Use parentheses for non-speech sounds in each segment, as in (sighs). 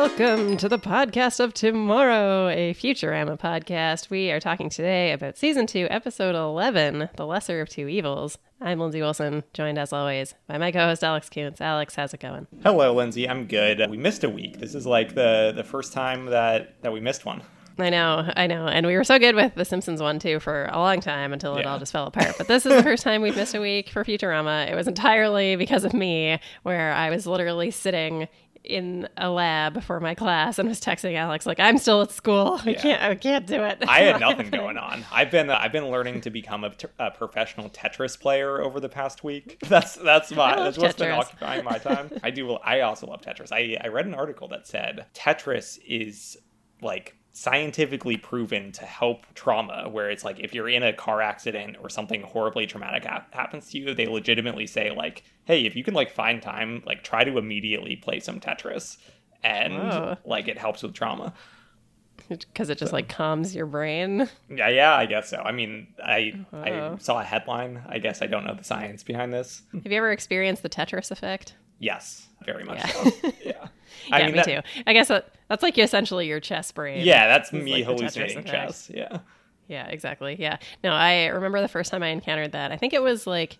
Welcome to the podcast of tomorrow, a Futurama podcast. We are talking today about season two, episode 11, The Lesser of Two Evils. I'm Lindsay Wilson, joined as always by my co host Alex Kuntz. Alex, how's it going? Hello, Lindsay. I'm good. We missed a week. This is like the, the first time that, that we missed one. I know, I know. And we were so good with The Simpsons one too for a long time until it Yeah. all just fell apart. But this is the first time we've missed a week for Futurama. It was entirely because of me, where I was literally sitting in a lab for my class and was texting Alex like, "I'm still at school. (laughs) I Yeah. can't. I can't do it." I had (laughs) nothing going on. I've been I've been learning to become a, t- a professional Tetris player over the past week. (laughs) That's that's my that's what's been occupying my time. I do. I also love Tetris. I I read an article that said Tetris is like scientifically proven to help trauma where it's like if you're in a car accident or something horribly traumatic hap- happens to you they legitimately say like hey if you can like find time like try to immediately play some tetris and Whoa. like it helps with trauma because it just like calms your brain. Yeah, yeah, I guess so. I mean, I I saw a headline. I guess I don't know the science behind this. Have you ever experienced the Tetris effect? Yes, very much Yeah. so. (laughs) Yeah. I yeah, mean, me that- too. I guess that, that's like essentially your chess brain. Yeah, that's me like hallucinating chess. Yeah. Yeah, exactly. Yeah. No, I remember the first time I encountered that. I think it was like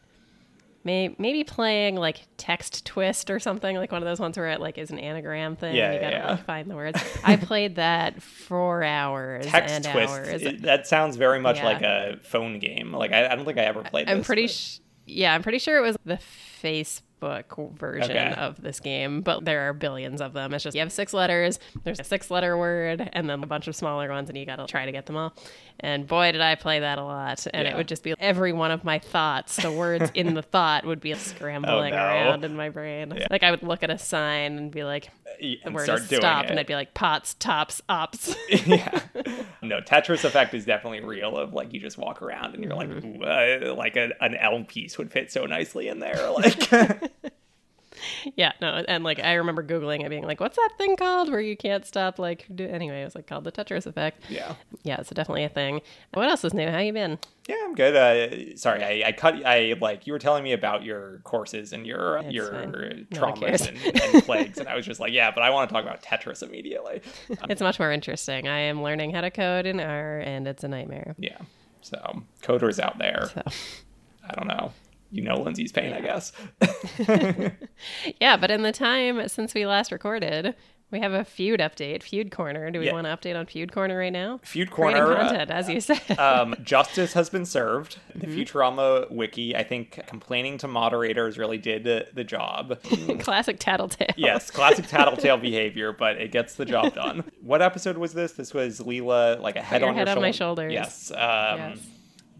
may, maybe playing like text twist or something, like one of those ones where it like is an anagram thing. Yeah, and you gotta yeah. like find the words. I played that for hours Text and twist. hours. it- that sounds very much Yeah. like a phone game. Like I, I don't think I ever played. I'm this, pretty sh- yeah, I'm pretty sure it was the Facebook version Okay. of this game, but there are billions of them. It's just you have six letters, there's a six letter word, and then a bunch of smaller ones, and you gotta try to get them all. And boy, did I play that a lot. And it would just be every one of my thoughts, the words in the (laughs) thought would be scrambling Oh, no. around in my brain. Like I would look at a sign and be like, the and word start is stop, it. and I'd be like pots, tops, ops. (laughs) yeah. (laughs) No, Tetris effect is definitely real. Of like you just walk around and you're like, Mm-hmm. Uh, like a, an L piece would fit so nicely in there. Like. Yeah, no, and like I remember googling it, being like, "What's that thing called where you can't stop?" Like, do, anyway, it was like called the Tetris effect. yeah. Yeah, it's definitely a thing. What else is new? How you been? Yeah, I'm good. Uh, sorry, I, I cut. I like you were telling me about your courses and your It's your fine. No one cares. traumas and, and plagues, and I was just like, yeah, but I want to talk about Tetris immediately. (laughs) It's much more interesting. I am learning how to code in R, and it's a nightmare. Yeah, so coders out there, So, I don't know. You know Lindsay's pain, I guess. (laughs) yeah, but in the time since we last recorded, we have a feud update, feud corner. Do we Yeah. want to update on feud corner right now? Feud Creating corner. uh, content, as you said. (laughs) um, justice has been served. The Mm-hmm. Futurama wiki, I think, complaining to moderators really did uh, the job. (laughs) Classic tattletale. Yes, classic tattletale behavior, but it gets the job done. What episode was this? This was Leela, like a head your on head your on my shoulders. Yes. Um, Yes.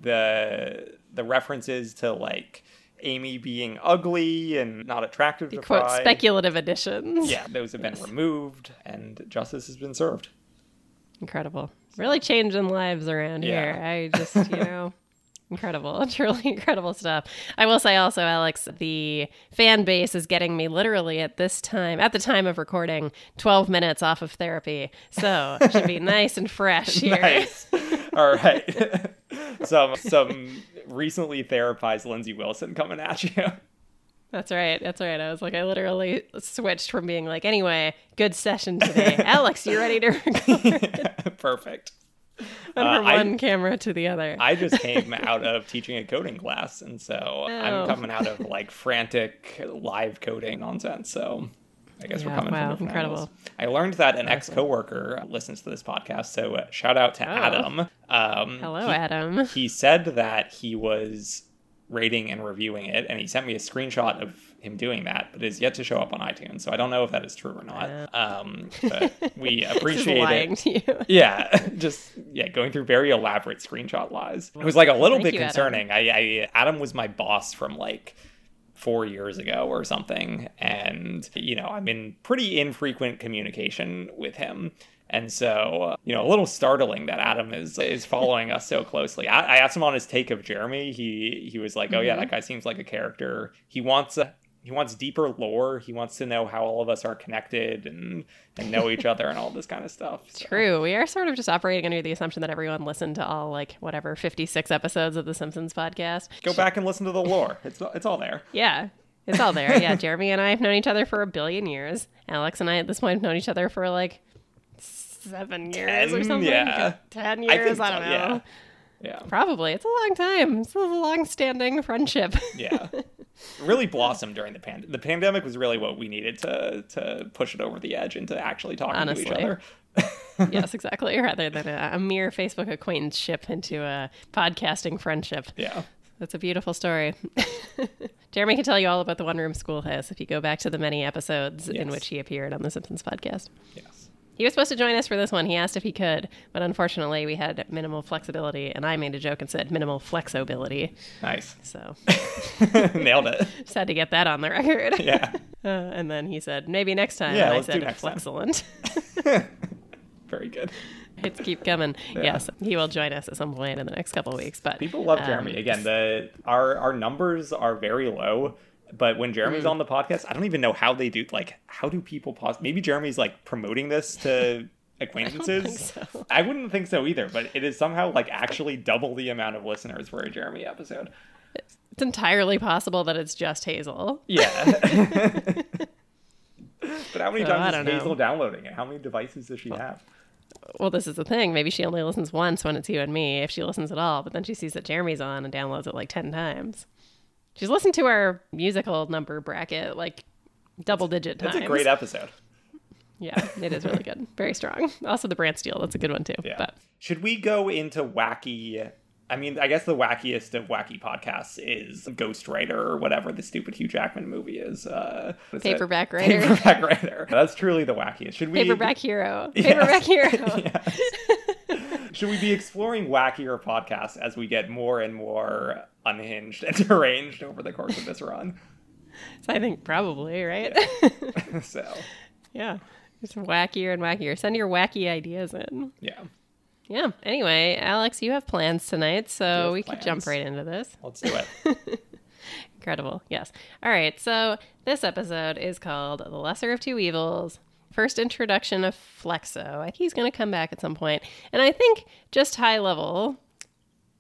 The the references to like Amy being ugly and not attractive to Quote Fry. speculative additions. Yeah, those have been removed, and justice has been served. Incredible. Really changing lives around Yeah. here. I just, you know, (laughs) incredible. Truly incredible stuff. I will say also, Alex, the fan base is getting me literally at this time, at the time of recording, 12 minutes off of therapy. So it should be (laughs) nice and fresh here. Nice. (laughs) All right. (laughs) some some recently therapized Lindsay Wilson coming at you. That's right. That's right. I was like, I literally switched from being like, anyway, good session today. (laughs) Alex, you ready to (laughs) record? Perfect. Went Uh, from I- one camera to the other. I just came out of teaching a coding class, and so Oh. I'm coming out of like frantic live coding nonsense. So I guess we're Yeah, coming wow, from incredible. I learned that an ex coworker listens to this podcast, so uh, shout out to Oh. Adam. Um, Hello, he, Adam. (laughs) He said that he was rating and reviewing it, and he sent me a screenshot of him doing that, but is yet to show up on iTunes. So I don't know if that is true or not. Um, but (laughs) we appreciate lying it. to you. (laughs) Yeah, just yeah, going through very elaborate screenshot lies. It was like a little Thank bit you, Adam. concerning. I, I Adam was my boss from like four years ago or something, and you know I'm in pretty infrequent communication with him. And so, you know, a little startling that Adam is is following us so closely. I, I asked him on his take of Jeremy. He he was like, "Oh yeah, Mm-hmm. that guy seems like a character. He wants a, he wants deeper lore. He wants to know how all of us are connected and and know each other and all this kind of stuff." So- True. We are sort of just operating under the assumption that everyone listened to all like whatever 56 episodes of the Simpsons podcast. Go back and listen to the lore. It's it's all there. Yeah. It's all there. Yeah, (laughs) Jeremy and I have known each other for a billion years. Alex and I at this point have known each other for like seven years or something. Yeah. Ten I years. think I, don't so, know. yeah. Yeah. Probably. It's a long time. It's a long standing friendship. Yeah. (laughs) really blossomed during the pandemic. The pandemic was really what we needed to to push it over the edge into actually talking to each other. (laughs) yes, (laughs) exactly. Rather than a, a mere Facebook acquaintanceship into a podcasting friendship. Yeah. That's a beautiful story. Jeremy can tell you all about the One Room Schoolhouse if you go back to the many episodes in which he appeared on the Simpsons podcast. Yes. He was supposed to join us for this one. He asked if he could, but unfortunately, we had minimal flexibility, and I made a joke and said minimal flexobility. Nice. So (laughs) Nailed it. (laughs) just had to get that on the record. Yeah. (laughs) Uh, and then he said, maybe next time. Yeah, and I said, excellent. Very good. It's keep coming. Yes, he will join us at some point in the next couple of weeks. But People love um, Jeremy. Again, the our our numbers are very low, but when Jeremy's Mm. on the podcast, I don't even know how they do. Like, how do people pause? Maybe Jeremy's like promoting this to (laughs) acquaintances. I, so. wouldn't think so either. But it is somehow like actually double the amount of listeners for a Jeremy episode. It's entirely possible that it's just Hazel. Yeah. (laughs) (laughs) but how many So, I times don't is know. Hazel downloading it? How many devices does she have? Well, this is the thing. Maybe she only listens once when it's you and me, if she listens at all. But then she sees that Jeremy's on and downloads it like 10 times. She's listened to our musical number bracket like double digit times. That's a great episode. Yeah, it is really good. Very strong. Also, the Brand Steel. That's a good one too. Yeah. But Should we go into wacky? I mean, I guess the wackiest of wacky podcasts is Ghostwriter or whatever the stupid Hugh Jackman movie is. Uh, is it? Paperback Writer. Paperback Writer. That's truly the wackiest. Should we? Paperback Hero. (laughs) Yes. Paperback Hero. (laughs) Yeah. Should we be exploring wackier podcasts as we get more and more unhinged and (laughs) deranged over the course of this run? (laughs) So I think probably, right? (laughs) so, yeah. It's wackier and wackier. Send your wacky ideas in. yeah, Yeah. Anyway, Alex, you have plans tonight, so we could jump right into this. let's do it. Incredible. Yes. All right. So this episode is called The Lesser of Two Evils. First introduction of Flexo. I he's going to come back at some point. And I think, just high level,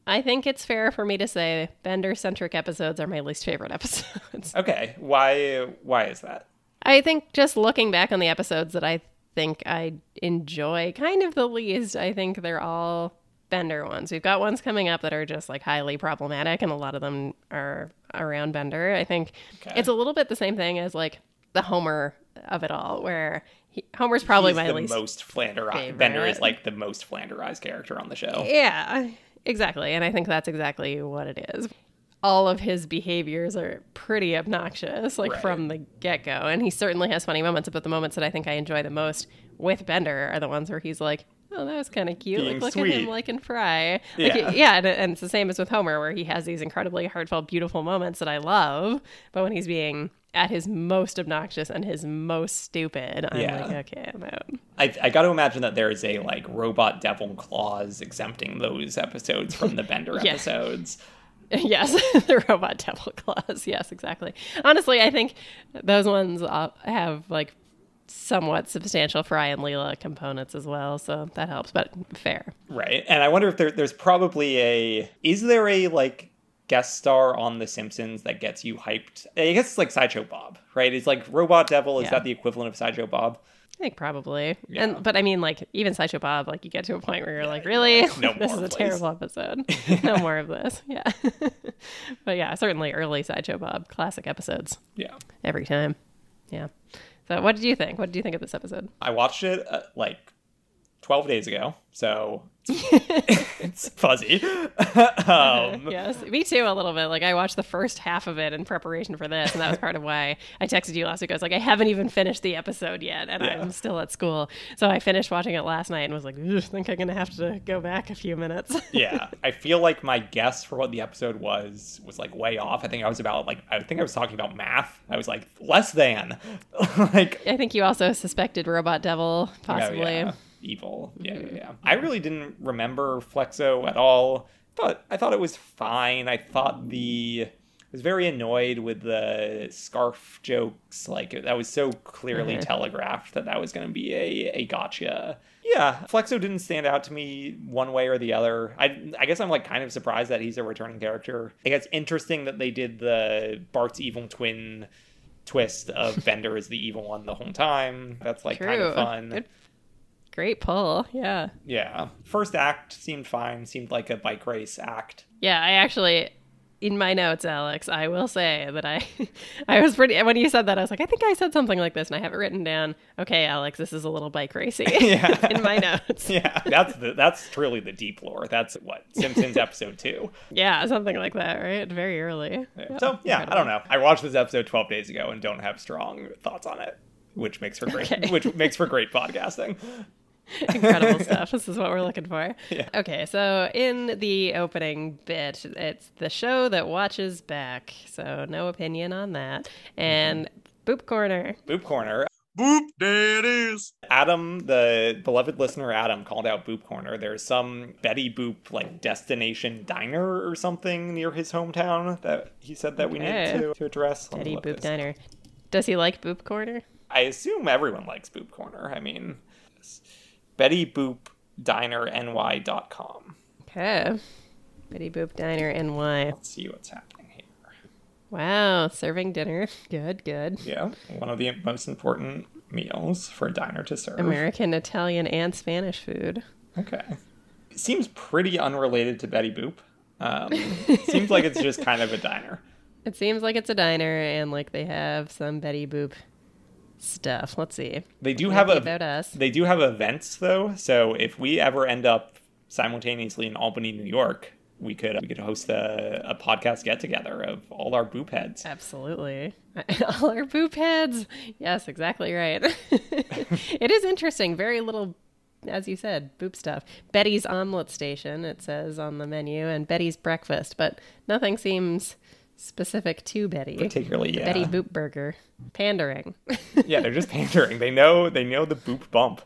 I think it's fair for me to say Bender centric episodes are my least favorite (laughs) episodes. Okay, why? Why is that? I think just looking back on the episodes that I think I enjoy kind of the least, I think they're all Bender ones. We've got ones coming up that are just like highly problematic, and a lot of them are around Bender. I think Okay. it's a little bit the same thing as like the Homer of it all, where he, Homer's probably He's my the least. most flanderized. favorite. Bender is like the most flanderized character on the show. Yeah, exactly. And I think that's exactly what it is. All of his behaviors are pretty obnoxious, like Right. from the get go. And he certainly has funny moments, but the moments that I think I enjoy the most with Bender are the ones where he's like, oh, that was kind of cute. Being Like, look at him sweet. liking Fry. Like, Yeah. yeah. And, and it's the same as with Homer, where he has these incredibly heartfelt, beautiful moments that I love. But when he's being at his most obnoxious and his most stupid, I'm Yeah. like, okay, I'm out. I, I got to imagine that there is a like robot devil clause exempting those episodes from the Bender (laughs) episodes. (laughs) Yes, (laughs) the robot devil claws. Yes, exactly. Honestly, I think those ones uh, have like somewhat substantial Fry and Leela components as well, so that helps. But fair. Right. And I wonder if there, there's probably a. Is there a like guest star on The Simpsons that gets you hyped? I guess it's like Sideshow Bob, right? It's like Robot Devil. Is Yeah. that the equivalent of Sideshow Bob? I think probably. Yeah. And but I mean, like even Sideshow Bob, like you get to a point where you're like, really, no (laughs) this is a please. terrible episode. (laughs) no more of this. (laughs) Yeah. but yeah, certainly early Sideshow Bob classic episodes Yeah. every time. Yeah. So what did you think? What did you think of this episode? I watched it uh, like 12 days ago, so it's fuzzy. (laughs) um, yes, me too, a little bit. Like I watched the first half of it in preparation for this, and that was part of why I texted you last week. I was like, I haven't even finished the episode yet, and Yeah. I'm still at school. So I finished watching it last night and was like, I think I'm gonna have to go back a few minutes. (laughs) yeah, I feel like my guess for what the episode was was like way off. I think I was about like I think I was talking about math. I was like less than (laughs) like I think you also suspected Robot Devil, oh, possibly. yeah, evil. Yeah, yeah, yeah. I really didn't remember Flexo at all, but I thought it was fine. I thought the I was very annoyed with the scarf jokes. Like that was so clearly Mhm. telegraphed that that was going to be a a gotcha. Yeah, Flexo didn't stand out to me one way or the other. I I guess I'm like kind of surprised that he's a returning character. I guess interesting that they did the Bart's evil twin twist of (laughs) Bender is the evil one the whole time. That's like kind of fun. Good- Great pull. Yeah. Yeah. First act seemed fine, seemed like a bike race act. Yeah, I actually in my notes, Alex, I will say that I (laughs) I was pretty when you said that, I was like, I think I said something like this and I have it written down. Okay, Alex, this is a little bike racy (laughs) Yeah. (laughs) in my notes. Yeah, that's the that's truly the deep lore. That's what Simpsons episode two. Yeah, something like that, right? Very early. So yeah, I don't know. I watched this episode twelve days ago and don't have strong thoughts on it, which makes for great Okay. which makes for great podcasting. (laughs) Incredible (laughs) stuff. This is what we're looking for. Yeah. Okay, so in the opening bit, it's the show that watches back. So no opinion on that. Mm-hmm. And Boop Corner. Boop corner. Boop, there it is. Adam, the beloved listener Adam, called out Boop Corner. There's some Betty Boop like destination diner or something near his hometown that he said that we need to, to address. Betty Boop this. Diner. Does he like Boop Corner? I assume everyone likes Boop Corner. I mean, Betty Boop Diner NY.com. Okay. Betty Boop Diner NY. Let's see what's happening here. Wow, serving dinner. Good, good. Yeah, one of the most important meals for a diner to serve. American, Italian, and Spanish food. Okay. It seems pretty unrelated to Betty Boop. Um, (laughs) seems like it's just kind of a diner. It seems like it's a diner and like they have some Betty Boop stuff. Let's see. They do have a about us. they do have events though. So if we ever end up simultaneously in Albany, New York, we could we could host a, a podcast get together of all our boop heads. Absolutely. (laughs) All our boop heads. Yes, exactly right. (laughs) it is interesting. Very little, as you said, boop stuff. Betty's omelet station, it says on the menu, and Betty's breakfast, but nothing seems specific to Betty. Particularly, yeah. Betty Boop Burger. Pandering. yeah, they're just (laughs) pandering. They know they know the boop bump.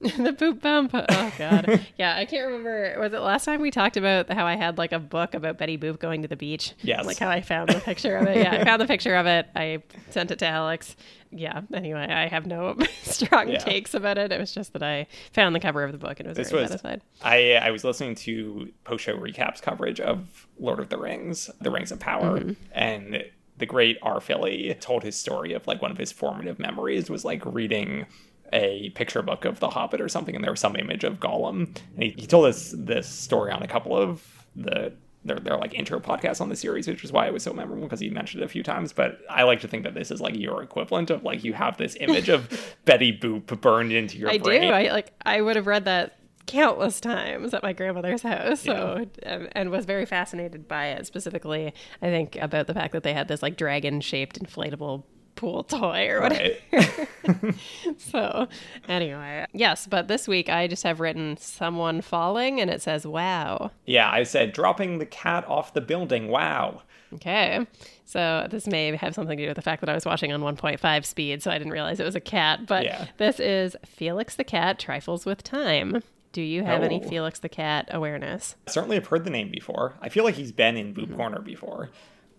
(laughs) the boop bump. Oh god. (laughs) Yeah, I can't remember. Was it last time we talked about how I had like a book about Betty Boop going to the beach? Yes. Like how I found the picture of it. Yeah, I (laughs) found the picture of it. I sent it to Alex. Yeah. Anyway, I have no strong Yeah. takes about it. It was just that I found the cover of the book and was This very was satisfied. I I was listening to post show recaps coverage of Lord of the Rings, The Rings of Power, mm-hmm. and the great R. Philly told his story of like one of his formative memories was like reading a picture book of The Hobbit or something, and there was some image of Gollum. And he, he told us this story on a couple of the their, their like intro podcasts on the series, which is why it was so memorable because he mentioned it a few times. But I like to think that this is like your equivalent of like you have this image of (laughs) Betty Boop burned into your brain. I brain. do. I like I would have read that countless times at my grandmother's house. So and, and was very fascinated by it. Specifically, I think about the fact that they had this like dragon shaped inflatable pool toy or whatever. Right. (laughs) So, anyway, yes, but this week I just have written someone falling and it says wow. Yeah, I said dropping the cat off the building. Wow. Okay. So, this may have something to do with the fact that I was watching on 1.5 speed, so I didn't realize it was a cat. But Yeah. this is Felix the Cat Trifles with Time. Do you have any Oh. Felix the Cat awareness? Certainly I've heard the name before. I feel like he's been in Mm-hmm. Boop Corner before.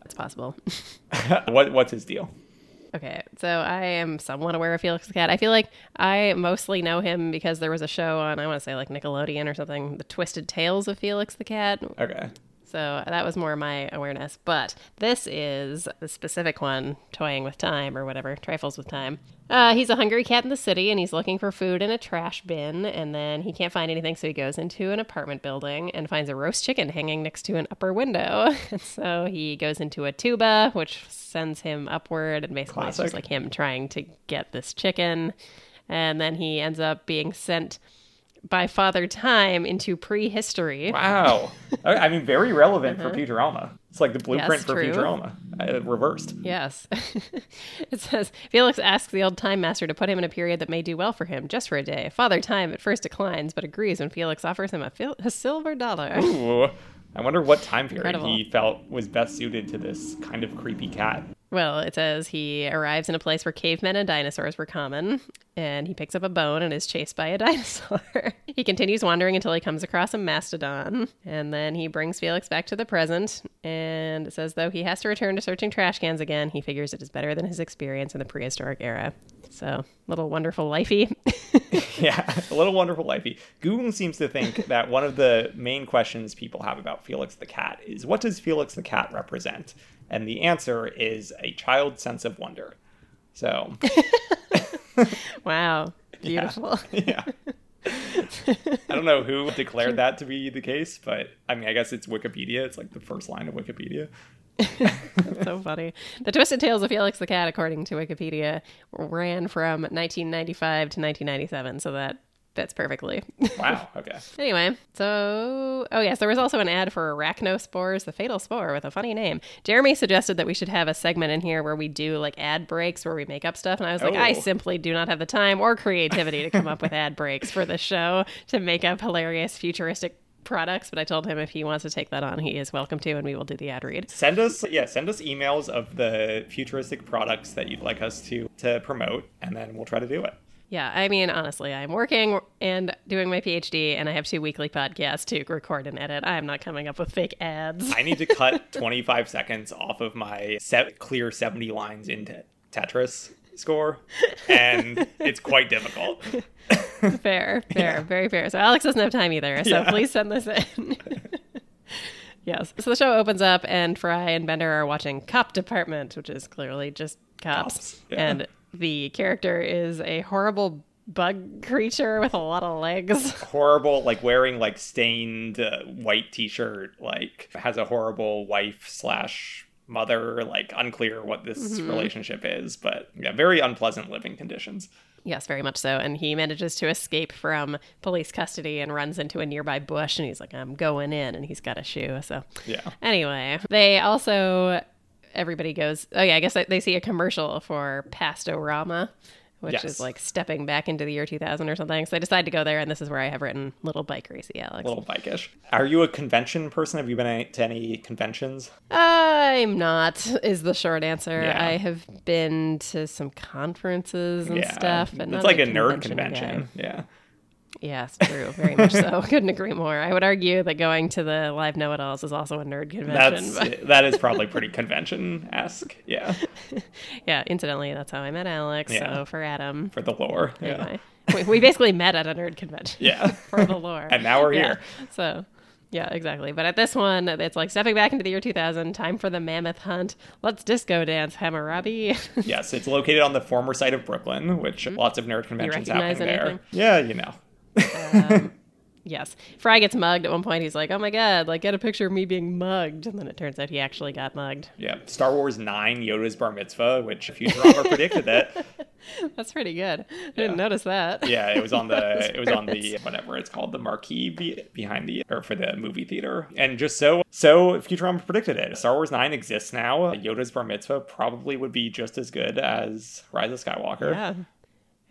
It's possible. (laughs) (laughs) what what's his deal? Okay, so I am somewhat aware of Felix the Cat. I feel like I mostly know him because there was a show on, I want to say like Nickelodeon or something, The Twisted Tales of Felix the Cat. Okay. So that was more my awareness. But this is the specific one, toying with time or whatever, trifles with time. Uh, he's a hungry cat in the city and he's looking for food in a trash bin. And then he can't find anything, so he goes into an apartment building and finds a roast chicken hanging next to an upper window. (laughs) And so he goes into a tuba, which sends him upward. And basically, it's just like him trying to get this chicken. And then he ends up being sent by Father Time into prehistory. Wow. (laughs) I mean, very relevant for Futurama. It's like the blueprint. Yes, for true. Futurama, uh, reversed. Yes. (laughs) it says Felix asks the old time master to put him in a period that may do well for him just for a day. Father Time at first declines, but agrees when Felix offers him a, fil- a silver dollar. Ooh. (laughs) I wonder what time period Incredible. he felt was best suited to this kind of creepy cat. Well, it says he arrives in a place where cavemen and dinosaurs were common, and he picks up a bone and is chased by a (laughs) dinosaur. he continues wandering until he comes across a mastodon, and then he brings Felix back to the present. And it says, though he has to return to searching trash cans again, he figures it is better than his experience in the prehistoric era. So, little wonderful lifey. (laughs) yeah, a little wonderful lifey. Google seems to think (laughs) that one of the main questions people have about Felix the cat is what does Felix the cat represent? And the answer is a child's sense of wonder. So, (laughs) wow, beautiful. yeah. I don't know who declared that to be the case, but I mean, I guess it's Wikipedia. It's like the first line of Wikipedia. (laughs) so funny. The Twisted Tales of Felix the Cat, according to Wikipedia, ran from 1995 to 1997. So that fits perfectly. Wow. (laughs) Okay. anyway, so oh yes, there was also an ad for arachnospores, the fatal spore, with a funny name. Jeremy suggested that we should have a segment in here where we do like ad breaks where we make up stuff, and I was like, I Oh. simply do not have the time or creativity to come up with ad breaks for the show to make up hilarious futuristic products. But I told him if he wants to take that on, he is welcome to, and we will do the ad read. Send us, yeah, send us emails of the futuristic products that you'd like us to to promote, and then we'll try to do it. Yeah, I mean, honestly, I'm working and doing my PhD, and I have two weekly podcasts to record and edit. I'm not coming up with fake ads. I need to cut (laughs) 25 seconds off of my set clear 70 lines into Tetris score, and it's quite difficult. (laughs) fair, fair, very fair. So Alex doesn't have time either. So Yeah. please send this in. (laughs) yes. So the show opens up, and Fry and Bender are watching Cop Department, which is clearly just cops. Cops, yeah. And the character is a horrible bug creature with a lot of legs. (laughs) Horrible, like wearing like stained uh, white t-shirt, like has a horrible wife slash mother. Like unclear what this mm-hmm. relationship is, but yeah, very unpleasant living conditions. Yes, very much so. And he manages to escape from police custody and runs into a nearby bush. And he's like, I'm going in. And he's got a shoe. So, Yeah. anyway, they also, everybody goes, oh, yeah, I guess they- they see a commercial for Pastorama, which Yes. is like stepping back into the year 2000 or something. So, I decided to go there. And this is where I have written Little Bike Racy, Alex. Little bikeish. Are you a convention person? Have you been to any conventions? I'm not, is the short answer. Yeah. I have been to some conferences and stuff. But it's like a, a nerd convention guy. convention. Yeah. Yes, true. Very much so. (laughs) Couldn't agree more. I would argue that going to the live know it alls is also a nerd convention. That's But (laughs) that is probably pretty convention esque. Yeah. (laughs) yeah, incidentally, that's how I met Alex. Yeah. So for Adam, For the lore. Yeah. we, we basically met at a nerd convention. Yeah. for the lore. And now we're Yeah. here. So. Yeah, exactly. But at this one, it's like stepping back into the year 2000, time for the mammoth hunt. Let's disco dance, Hammurabi. Yes, it's located on the former site of Brooklyn, which lots of nerd conventions Mm-hmm. happen there. Yeah, you know. Um, (laughs) yes. Fry gets mugged at one point. He's like, oh my God, like get a picture of me being mugged. And then it turns out he actually got mugged. Yeah. Star Wars 9, Yoda's Bar Mitzvah, which Futurama predicted that. (laughs) That's pretty good. I didn't notice that. Yeah, it was on the (laughs) it was on the whatever it's called, the marquee be- behind the or for the movie theater. And just so so Futurama predicted it. Star Wars 9 exists now. Yoda's Bar Mitzvah probably would be just as good as Rise of Skywalker. Yeah.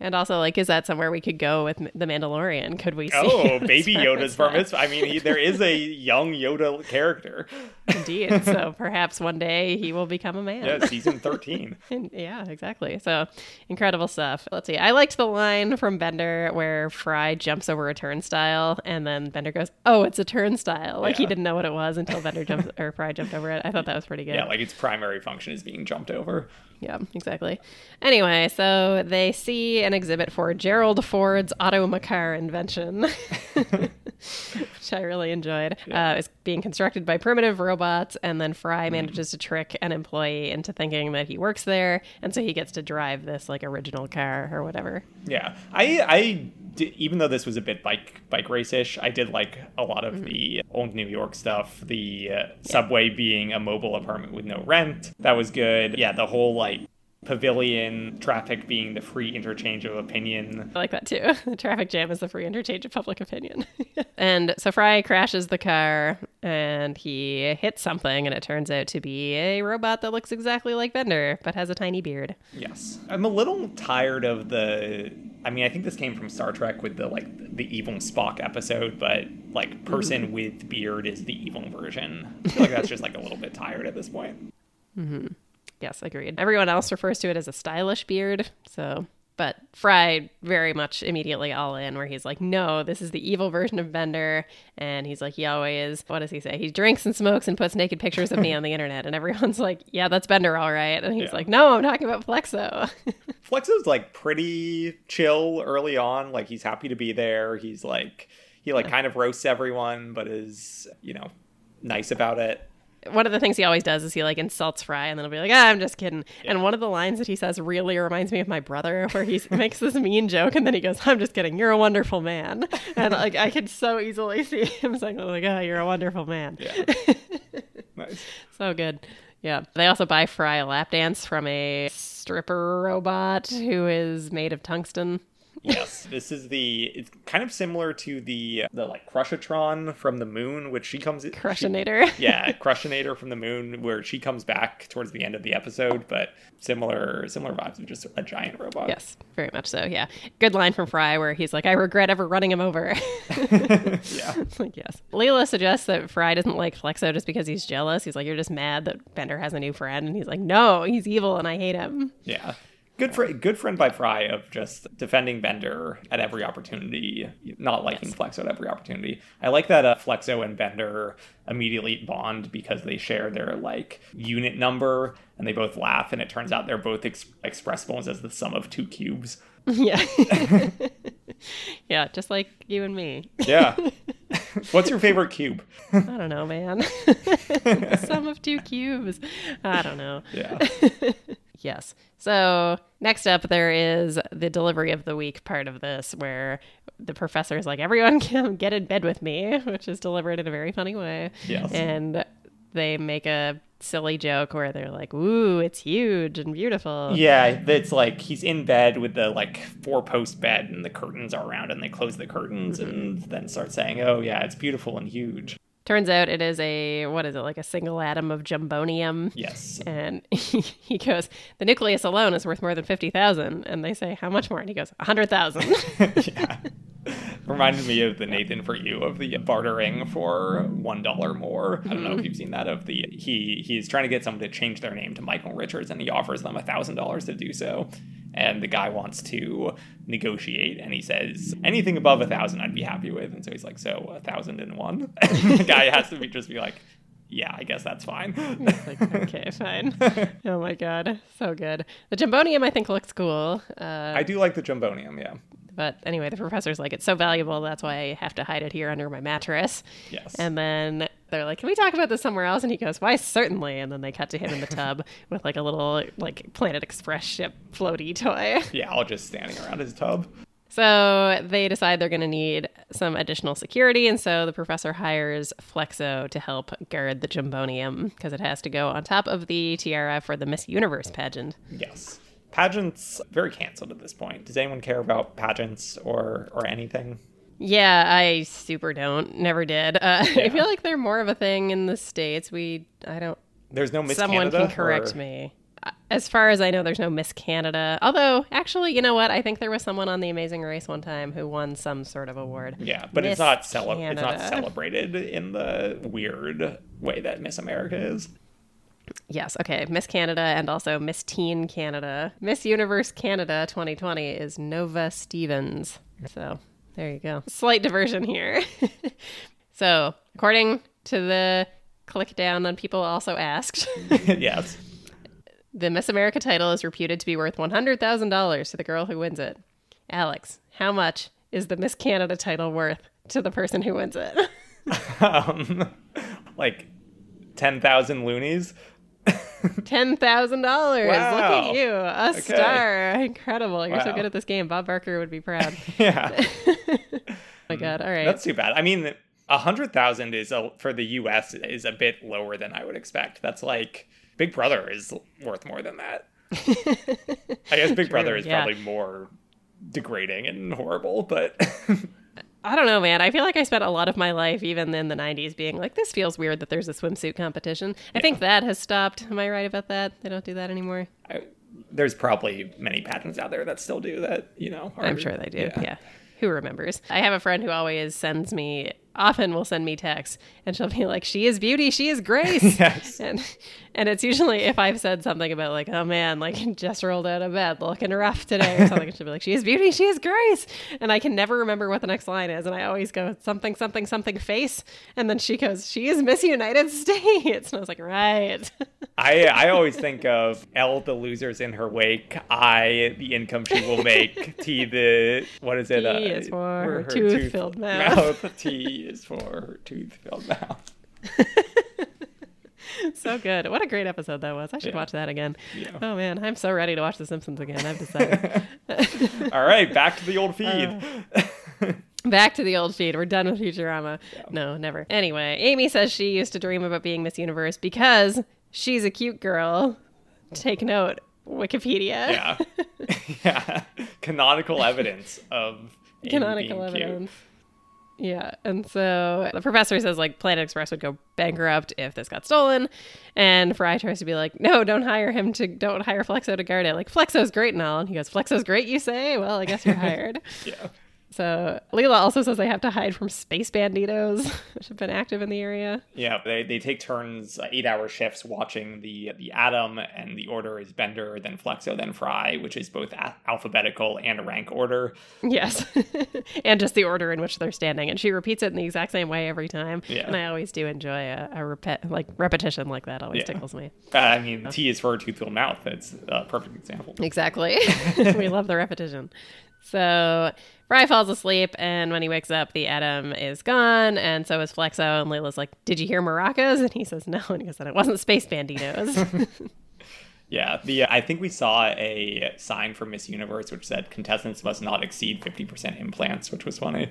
And also, like, is that somewhere we could go with the Mandalorian? Could we see? Oh, (laughs) baby Yoda's bar mitzvah? I mean, he, there is a (laughs) young Yoda character. Indeed. So (laughs) perhaps one day he will become a man. Yeah, season 13. And- yeah, exactly. So incredible stuff. Let's see. I liked the line from Bender where Fry jumps over a turnstile, and then Bender goes, "Oh, it's a turnstile." Like he didn't know what it was until Bender jumps or Fry jumped over it. I thought that was pretty good. Yeah, like its primary function is being jumped over. Yeah, exactly. Anyway, so they see an exhibit for Gerald Ford's automacar invention, (laughs) which I really enjoyed. Uh, it's being constructed by primitive robots, and then Fry manages to trick an employee into thinking that he works there, and so he gets to drive this like original car or whatever. Yeah, I I even though this was a bit bike bike race-ish, I did like a lot of the old New York stuff. The uh, subway being a mobile apartment with no rent, that was good. Yeah, the whole like pavilion traffic being the free interchange of opinion. I like that too. (laughs) The traffic jam is the free interchange of public opinion. (laughs) and so Fry crashes the car and he hits something, and it turns out to be a robot that looks exactly like Bender but has a tiny beard. Yes, I'm a little tired of the. I mean, I think this came from Star Trek with the like the evil Spock episode, but like person with beard is the evil version. I feel like that's just like a little bit tired at this point. Mm-hmm. Yes, agreed. Everyone else refers to it as a stylish beard. So, but Fry very much immediately all in, where he's like, no, this is the evil version of Bender. And he's like, he always, what does he say? He drinks and smokes and puts naked pictures of me on the internet. And everyone's like, yeah, that's Bender, all right. And he's Yeah. like, no, I'm talking about Flexo. (laughs) Flexo's like pretty chill early on. Like he's happy to be there. He's like he like kind of roasts everyone, but is you know nice about it. One of the things he always does is he like insults Fry and then he'll be like, ah, I'm just kidding. And one of the lines that he says really reminds me of my brother, where he (laughs) makes this mean joke and then he goes, I'm just kidding. You're a wonderful man. And like I could so easily (laughs) see him saying, like, oh, you're a wonderful man. Yeah. (laughs) nice. So good. Yeah. They also buy Fry a lap dance from a stripper robot who is made of tungsten. Yes, (laughs) this is the. It's kind of similar to the the like Crushatron from the moon, which she comes. she- Crushinator. (laughs) yeah, Crushinator from the moon, where she comes back towards the end of the episode, but similar similar vibes of just a giant robot. Yes, very much so. Yeah. Good line from Fry where he's like, I regret ever running him over. (laughs) yeah. It's like, yes. Leela suggests that Fry doesn't like Flexo just because he's jealous. He's like, You're just mad that Bender has a new friend. And he's like, No, he's evil and I hate him. Yeah. Good fr- good friend by Fry of just defending Bender at every opportunity, not liking Flexo at every opportunity. I like that uh, Flexo and Bender immediately bond because they share their like unit number and they both laugh and it turns out they're both ex- expressible as the sum of two cubes. (laughs) yeah. (laughs) yeah, just like you and me. Yeah. (laughs) What's your favorite cube? I don't know, man. Sum of two cubes. I don't know. Yeah. Yes. So next up, there is the delivery of the week part of this, where the professor is like, "Everyone (laughs) can get in bed with me," which is delivered in a very funny way. Yes. And they make a silly joke where they're like, "Ooh, it's huge and beautiful." Yeah, it's like he's in bed with the like four post bed and the curtains are around and they close the curtains mm-hmm. and then start saying, "Oh yeah, it's beautiful and huge." Turns out it is a what is it like a single atom of jumbonium. Yes. And he, (laughs) he goes, the nucleus alone is worth more than fifty thousand. And they say, how much more? And he goes, a hundred thousand. (laughs) yeah. (laughs) Reminded me of the Nathan for you of the bartering for one dollar more. I don't know if you've seen that of the he he's trying to get someone to change their name to Michael Richards and he offers them a thousand dollars to do so. And the guy wants to negotiate and he says, anything above a thousand I'd be happy with. And so he's like, So a thousand and one? (laughs) the guy has to be just be like, Yeah, I guess that's fine. like, okay, fine. (laughs) oh my god, so good. The jumbonium I think looks cool. Uh, I do like the Jumbonium, yeah. But anyway, the professor's like, it's so valuable, that's why I have to hide it here under my mattress. Yes. And then they're like, "Can we talk about this somewhere else?" And he goes, "Why, certainly." And then they cut to him in the tub (laughs) with like a little like Planet Express ship floaty toy. yeah, all just standing around his tub. So they decide they're going to need some additional security, and so the professor hires Flexo to help guard the Jumbonium because it has to go on top of the tiara for the Miss Universe pageant. Yes. Pageants very canceled at this point. Does anyone care about pageants or or anything? Yeah, I super don't. Never did. Uh, (laughs) I feel like they're more of a thing in the states. We, I don't. There's no Miss Someone Canada. can correct or- me. Uh, As far as I know, there's no Miss Canada. Although, actually, you know what? I think there was someone on The Amazing Race one time who won some sort of award. Yeah, but Miss it's not cele- it's not (laughs) celebrated in the weird way that Miss America is. Yes, okay. Miss Canada and also Miss Teen Canada. Miss Universe Canada 2020 is Nova Stevens. So there you go. Slight diversion here. (laughs) so, according to the click down on people also asked, (laughs) yes. the Miss America title is reputed to be worth $100,000 to the girl who wins it. Alex, how much is the Miss Canada title worth to the person who wins it? (laughs) Um, like ten thousand loonies. (laughs) Ten thousand dollars. Look at you, a Okay. star. Incredible. You're so good at this game. Bob Barker would be proud. (laughs) (laughs) oh Yeah, my hmm. god. All right. that's too bad. I mean, a hundred thousand is a, for the U.S. is a bit lower than I would expect. That's like Big Brother is worth more than that. I guess Big Brother is yeah. probably more degrading and horrible, but I don't know, man. I feel like I spent a lot of my life, even in the '90s, being like, "This feels weird that there's a swimsuit competition." I think that has stopped. Am I right about that? They don't do that anymore. I, there's probably many pageants out there that still do that. You know, I'm sure they do. Yeah. Who remembers? I have a friend who always sends me often will send me texts and she'll be like, She is beauty, she is grace. (laughs) Yes. And and it's usually if I've said something about like, oh man, like (laughs) just rolled out of bed looking rough today or something, she'll be like, She is beauty, she is grace. And I can never remember what the next line is. And I always go something, something, something face. And then she goes, She is Miss United States. (laughs) And I was like, Right. I I always think of L the losers in her wake, I the income she will make, T the what is it? T uh, is for her tooth-filled mouth. T is for her tooth-filled mouth. so good. What a great episode that was. I should Yeah. watch that again. Yeah. Oh man, I'm so ready to watch The Simpsons again. I've decided. (laughs) All right, back to the old feed. Uh, (laughs) back to the old feed. We're done with Futurama. No, never. Anyway, Amy says she used to dream about being Miss Universe because she's a cute girl. Take note, Wikipedia. yeah. (laughs) yeah. Canonical evidence of Amy Canonical being cute. Yeah, and so the professor says like Planet Express would go bankrupt if this got stolen, and Fry tries to be like, no, don't hire him to, don't hire Flexo to guard it. Like Flexo's great and all, and he goes, Flexo's great, you say? Well, I guess you're (laughs) hired. Yeah. So Leela also says they have to hide from space banditos, (laughs) which have been active in the area. Yeah, they, they take turns, uh, eight hour shifts watching the the atom, and the order is Bender, then Flexo, then Fry, which is both a- alphabetical and rank order. Yes, (laughs) and just the order in which they're standing, and she repeats it in the exact same way every time. Yeah. And I always do enjoy a, a repet like repetition like that. Always Yeah. tickles me. Uh, I mean, T is for tooth-filled mouth. That's a perfect example. Exactly. (laughs) we love the repetition. So Fry falls asleep, and when he wakes up, the atom is gone, and so is Flexo. And Leela's like, "Did you hear maracas?" And he says, "No." And he goes, "Then it wasn't space banditos." (laughs) Yeah, the I think we saw a sign for Miss Universe which said contestants must not exceed 50% implants, which was funny.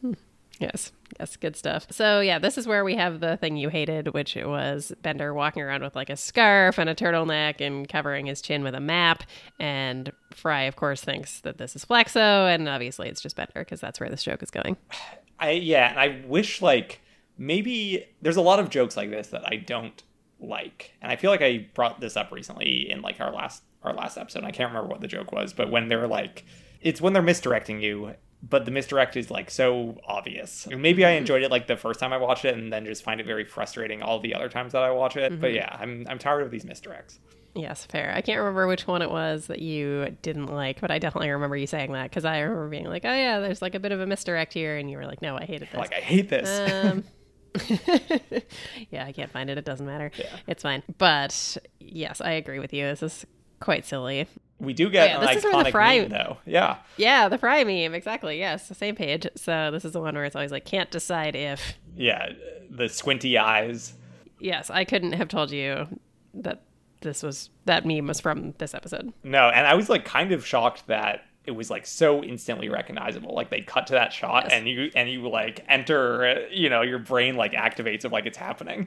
Hmm. yes, yes, good stuff. So yeah, this is where we have the thing you hated, which it was Bender walking around with like a scarf and a turtleneck and covering his chin with a map, and Fry, of course, thinks that this is Flexo, and obviously it's just Bender because that's where this joke is going. (sighs) I yeah, and I wish like maybe there's a lot of jokes like this that I don't like. And I feel like I brought this up recently in like our last our last episode. I can't remember what the joke was, but when they're like it's when they're misdirecting you, but the misdirect is like so obvious. Maybe I enjoyed it like the first time I watched it and then just find it very frustrating all the other times that I watch it. But yeah, I'm I'm tired of these misdirects. Yes, fair. I can't remember which one it was that you didn't like, but I definitely remember you saying that because I remember being like, "Oh yeah, there's like a bit of a misdirect here," and you were like, "No, I hated this." Like I hate this. um, (laughs) (laughs) yeah, I can't find it. It doesn't matter. Yeah. It's fine. But yes, I agree with you. This is quite silly. We do get oh, yeah, an this is where the fry- meme though. Yeah. Yeah, the fry meme exactly. Yes, the same page. So this is the one where it's always like, "Can't decide if." Yeah. The squinty eyes. Yes, I couldn't have told you that this was that meme was from this episode. No, and I was like kind of shocked that it was like so instantly recognizable. Like they cut to that shot Yes. and you and you like enter, you know, your brain like activates of like it's happening.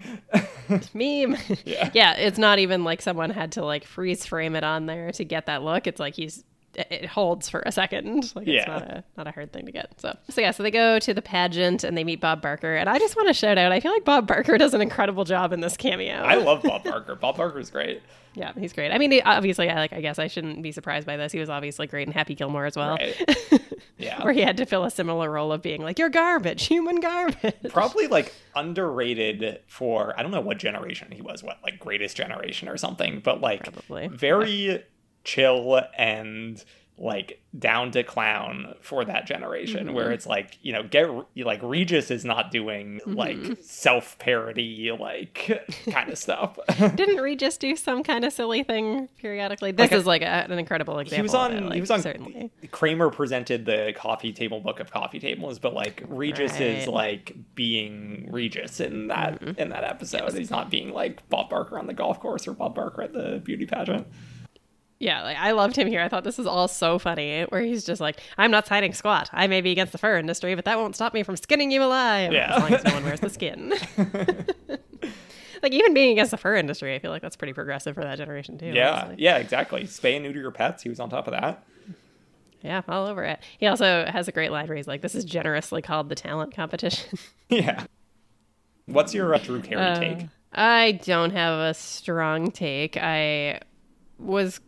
meme. (laughs) Yeah. yeah, it's not even like someone had to like freeze frame it on there to get that look. It's like he's it holds for a second. Like it's Yeah. not a not a hard thing to get. So so yeah, so they go to the pageant and they meet Bob Barker. And I just want to shout out, I feel like Bob Barker does an incredible job in this cameo. I love Bob Barker. Bob Barker's great. (laughs) yeah, he's great. I mean, obviously, I like. I guess I shouldn't be surprised by this. He was obviously great in Happy Gilmore as well, Right. (laughs) Yeah. where he had to fill a similar role of being like, "You're garbage, human garbage." Probably like underrated for I don't know what generation he was, what like greatest generation or something, but like Probably. very chill and like down to clown for that generation where mm-hmm. it's like you know get like regis is not doing mm-hmm. like self-parody like (laughs) kind of stuff. Didn't Regis do some kind of silly thing periodically? This Like a- is like a, an incredible example. he was on it, like, he was on certainly. kramer presented the coffee table book of coffee tables but like regis is like being regis in that mm-hmm. in that episode. He's not being like bob barker on the golf course or bob barker at the beauty pageant Yeah, like I loved him here. I thought this is all so funny. Where he's just like, "I'm not signing squat. I may be against the fur industry, but that won't stop me from skinning you alive. Yeah. as long as no one wears the skin." (laughs) like even being against the fur industry, I feel like that's pretty progressive for that generation too. yeah honestly. yeah exactly spay and neuter your pets he was on top of that yeah, all over it. He also has a great line where he's like, "This is generously called the talent competition." (laughs) yeah what's your uh, drew carey Uh, take I don't have a strong take. I was,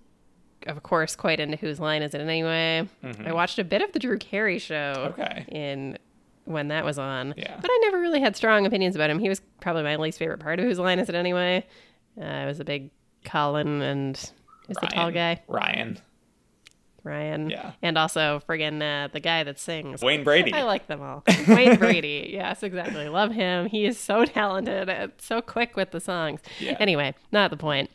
of course, quite into Whose Line Is It Anyway? I watched a bit of the Drew Carey show Okay. in when that was on. Yeah. But I never really had strong opinions about him. He was probably my least favorite part of Whose Line Is It Anyway? Uh, I was a big Colin and is the tall guy Ryan. Ryan. Yeah. And also friggin' uh, the guy that sings. Wayne Brady. I like them all. Wayne Brady. (laughs) Yes, exactly. Love him. He is so talented and so quick with the songs. Yeah. Anyway, not the point.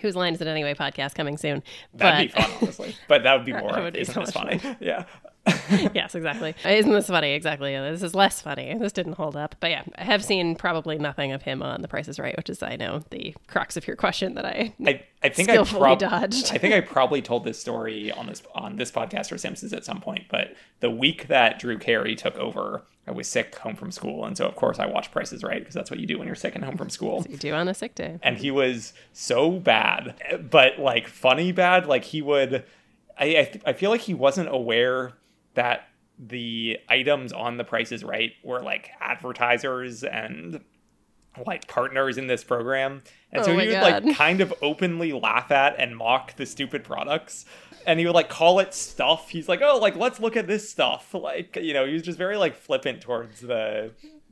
Whose line is it anyway? Podcast coming soon. That'd but be fun, honestly. (laughs) But that would be more. would be Isn't so this funny? Yeah. (laughs) yes, exactly. Isn't this funny? Exactly. This is less funny. This didn't hold up. But yeah, I have seen probably nothing of him on The Price is Right, which is, I know, the crux of your question that I. I, I think Skillfully I prob- dodged. I think I (laughs) probably told this story on this on this podcast or Simpsons at some point. But the week that Drew Carey took over, I was sick home from school, and so of course I watched Price is Right because that's what you do when you're sick and home from school. you do on a sick day. and he was so bad, but like funny bad. Like he would, I I, th- I feel like he wasn't aware that the items on the Price is Right were like advertisers and like partners in this program, and so Oh my he would God. like kind of openly laugh at and mock the stupid products. And he would like call it stuff. He's like, oh, like let's look at this stuff. (laughs) Like, you know, he was just very like flippant towards the.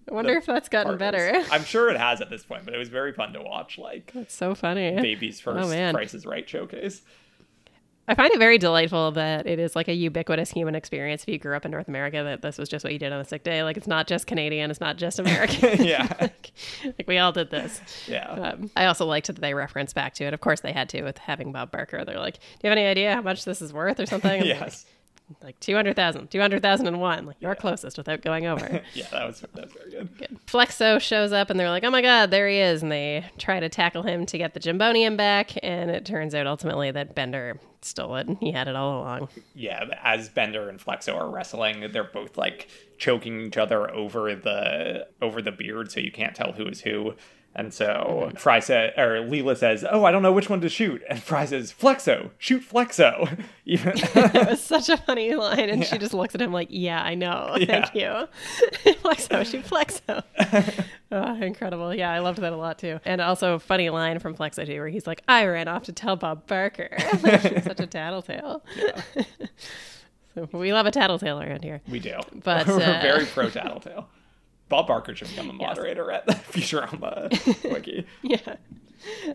I wonder if that's gotten partners. better. (laughs) I'm sure it has at this point, but it was very fun to watch. Like, It's so funny. baby's oh, first Oh, man. Price is Right showcase. I find it very delightful that it is like a ubiquitous human experience if you grew up in North America that this was just what you did on a sick day. Like it's not just Canadian, it's not just American. (laughs) Yeah. (laughs) like, like, we all did this. Yeah. Um, I also liked that they referenced back to it. Of course, they had to with having Bob Barker. They're like, "Do you have any idea how much this is worth or something?" Yes. Like, like 200,000, 200,001. Like you're closest without going over. (laughs) Yeah, that was that was very good. Good. Flexo shows up and they're like, "Oh my god, there he is!" And they try to tackle him to get the Jumbonium back, and it turns out ultimately that Bender stole it. He had it all along. Yeah, as Bender and Flexo are wrestling, they're both like choking each other over the over the beard, so you can't tell who is who. And so Fry said, or Leela says, "Oh, I don't know which one to shoot." And Fry says, "Flexo, shoot Flexo." (laughs) Even (laughs) It was such a funny line, and she just looks at him like, "Yeah, I know. (laughs) Yeah. Thank you." flexo, shoot Flexo. oh, incredible. Yeah, I loved that a lot too. And also, funny line from Flexo too, where he's like, "I ran off to tell Bob Barker." Like, she's such a tattletale. so we love a tattletale around here. we do, But, we're uh, very pro Tattletale. Bob Barker should become a moderator at the (laughs) Futurama (laughs) wiki. Yeah.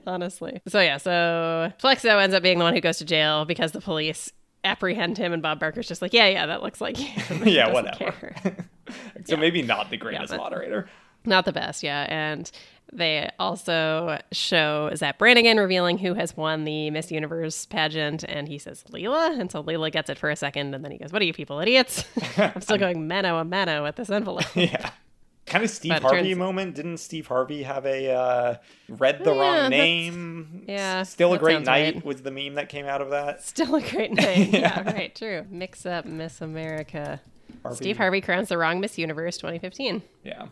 Honestly. So yeah, so Flexo ends up being the one who goes to jail because the police apprehend him and Bob Barker's just like, Yeah, yeah, that looks like. (laughs) Yeah, whatever. so maybe not the greatest but- moderator. Not the best, yeah. And they also show Zapp Brannigan revealing who has won the Miss Universe pageant, and he says Leela, and so Leela gets it for a second, and then he goes, "What are you people, idiots?" I'm still going mano a mano with this envelope. Yeah. Kind of Steve Harvey turns- moment. Didn't Steve Harvey have a uh, read the Yeah, wrong name? yeah, Still a great night right. was the meme that came out of that. Still a great (laughs) night. yeah. Yeah. right, true. Mix up Miss America. Harvey- Steve Harvey crowns the wrong Miss Universe 2015. Yeah.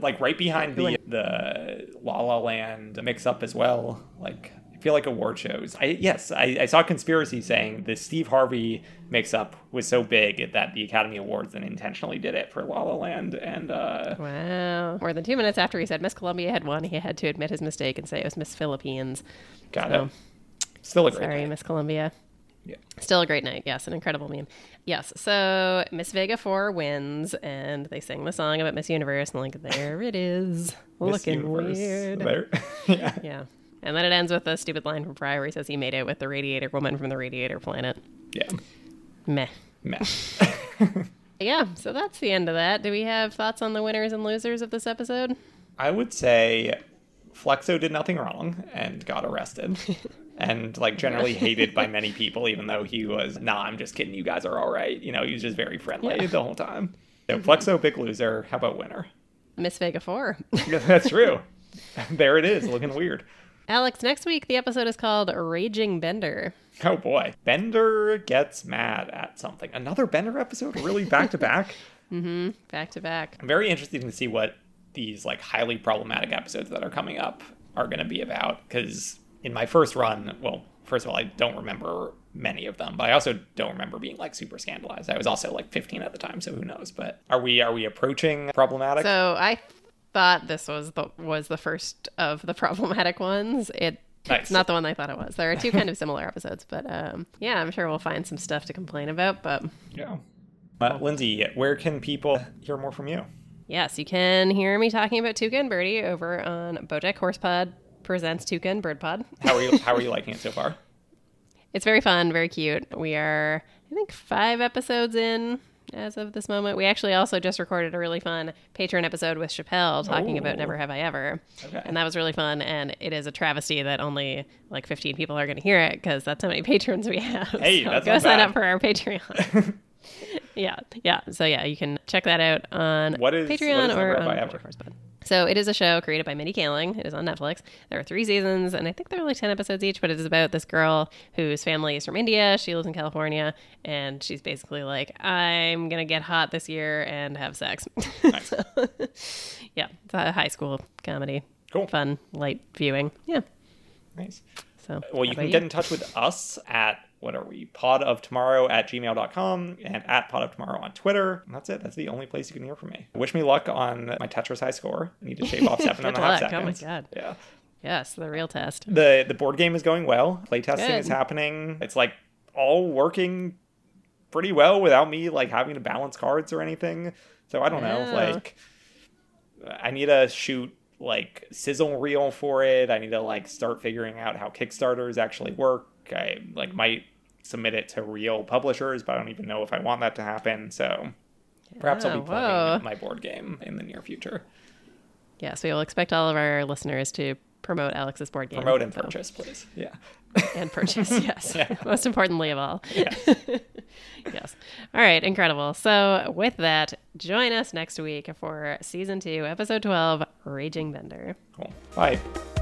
Like right behind the the La La Land mix up as well. Like feel like award shows. I yes, I, I saw conspiracy saying the Steve Harvey mix up was so big that the Academy Awards then intentionally did it for La La Land and uh Wow. More than two minutes after he said Miss Colombia had won, he had to admit his mistake and say it was Miss Philippines. got So, it. Still a great Sorry, night. Miss Colombia. Yeah. Still a great night. Yes, an incredible meme. Yes. So Miss Vega 4 wins, and they sing the song about Miss Universe, and like, there it is. Looking Universe. weird. There. (laughs) yeah. Yeah. And then it ends with a stupid line from Fry where he says he made it with the radiator woman from the radiator planet. Yeah. Meh. Meh. (laughs) (laughs) Yeah, so that's the end of that. Do we have thoughts on the winners and losers of this episode? I would say Flexo did nothing wrong and got arrested. (laughs) and like generally hated by many people, even though he was, nah, I'm just kidding, you guys are all right. You know, he was just very friendly Yeah. the whole time. So mm-hmm. Flexo, big loser. How about winner? Miss Vega 4. Yeah, That's true. there it is, looking weird. Alex, next week the episode is called Raging Bender. Oh boy. Bender gets mad at something. Another Bender episode? Really back to back? (laughs) Mm-hmm. Back to back. I'm very interested to see what these like highly problematic episodes that are coming up are going to be about because in my first run, well, first of all, I don't remember many of them, but I also don't remember being like super scandalized. I was also like 15 at the time, so who knows? But are we are we approaching problematic? So I thought this was the was the first of the (laughs) problematic ones. It Nice. it's not the one I thought it was. There are two kind of similar episodes, but um, yeah, I'm sure we'll find some stuff to complain about. But yeah. Uh, Lindsay, where can people hear more from you? Yes, you can hear me talking about Tuca and Birdie over on Bojack Horsepod presents Tuca and Bird Pod. How are you? How are you (laughs) liking it so far? It's very fun, very cute. We are, I think, five episodes in as of this moment. We actually also just recorded a really fun Patreon episode with Chappelle talking about Never Have I Ever. Okay. And that was really fun. And it is a travesty that only like 15 people are going to hear it because that's how many (laughs) patrons we have. Hey, So that's go sign bad. up for our Patreon. (laughs) yeah, yeah. So yeah, you can check that out on What is- Patreon is or Never Have on I Ever? So it is a show created by Mindy Kaling. It is on Netflix. There are three seasons, and I think there are like ten episodes each. But it is about this girl whose family is from India. She lives in California, and she's basically like, "I'm gonna get hot this year and have sex." Nice. (laughs) (laughs) yeah, it's a high school comedy. Cool. fun, light viewing. Yeah. Nice. So Well, you can about get in touch with us at what are we? Pod of tomorrow at gmail.com and at pod of tomorrow on Twitter. And that's it. That's the only place you can hear from me. Wish me luck on my Tetris high score. I need to shave off (laughs) seven and a half luck. Oh my seconds. God. Yeah. Yes, the real test. The the board game is going well. Playtesting is Good. happening. It's like all working pretty well without me like having to balance cards or anything. So I don't know. Like I need to shoot like sizzle reel for it. I need to like start figuring out how Kickstarters actually work. I like might submit it to real publishers, but I don't even know if I want that to happen. So perhaps I'll Yeah, be whoa. playing my board game in the near future. Yes, we will expect all of our listeners to promote Alex's board game. Promote and So- purchase, please. Yeah. (laughs) and purchase. (laughs) Yes, Yeah. (laughs) most importantly of all. Yes. yes. All right, incredible. So, with that, join us next week for season two, episode 12 Raging Bender. Cool. Bye.